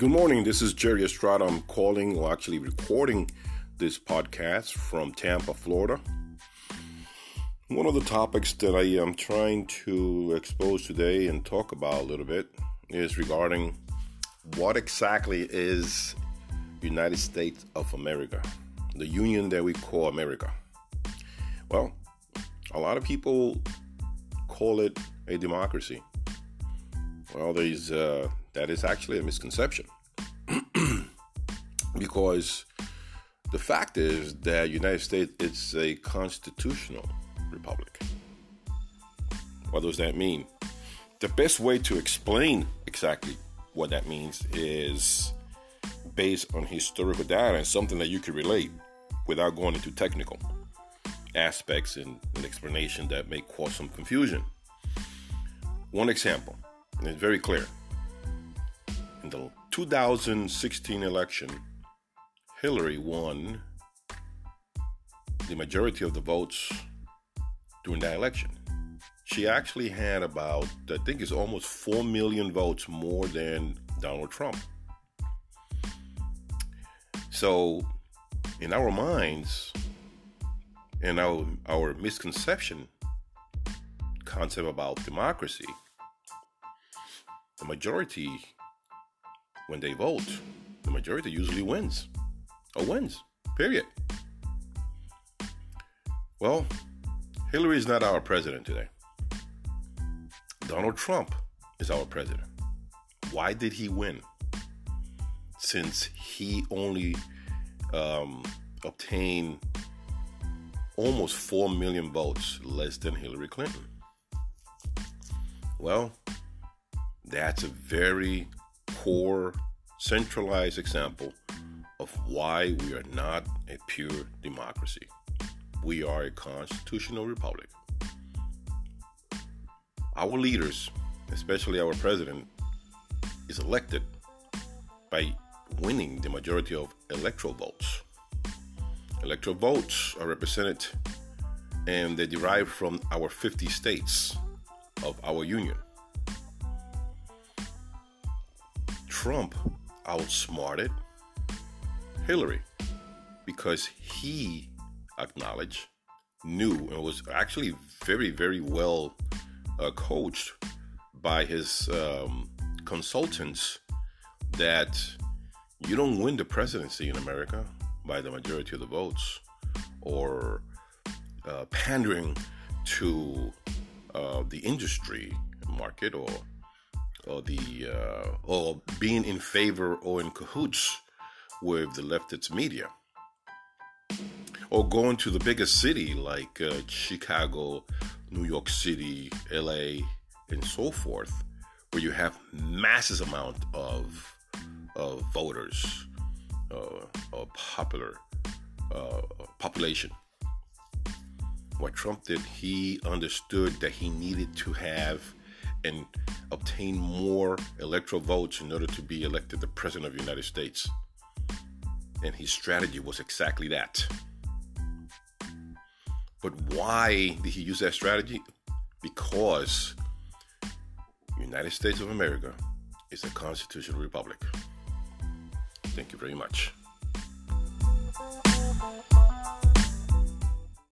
Good morning. This is Jerry Estrada. I'm calling, or actually recording this podcast from Tampa, Florida. One of the topics that I am trying to expose today and talk about a little bit is regarding what exactly is United States of America, the union that we call America. Well, a lot of people call it a democracy. Well, there's uh, that is actually a misconception because the fact is that United States is a constitutional republic. What does that mean? The best way to explain exactly what that means is based on historical data and something that you can relate without going into technical aspects and an explanation that may cause some confusion. One example, and it's very clear. In the 2016 election, Hillary won the majority of the votes during that election. She actually had about, I think it's almost 4 million votes more than Donald Trump. So, in our minds, in our, our misconception concept about democracy, the majority, when they vote, the majority usually wins or wins, period. Well, Hillary is not our president today. Donald Trump is our president. Why did he win? Since he only um, obtained almost 4 million votes less than Hillary Clinton. Well, that's a very core, centralized example of why we are not a pure democracy. We are a constitutional republic. Our leaders, especially our president, is elected by winning the majority of electoral votes. Electoral votes are represented and they derive from our 50 states of our union. Trump outsmarted Hillary because he acknowledged, knew, and was actually very, very well uh, coached by his um, consultants that you don't win the presidency in America by the majority of the votes or uh, pandering to uh, the industry market or or the uh, or being in favor or in cahoots with the leftist media or going to the biggest city like uh, Chicago, New York City, LA, and so forth, where you have masses amount of of voters, uh, or popular uh, population. What Trump did, he understood that he needed to have and obtain more electoral votes in order to be elected the president of the United States. And his strategy was exactly that. But why did he use that strategy? Because United States of America is a constitutional republic. Thank you very much.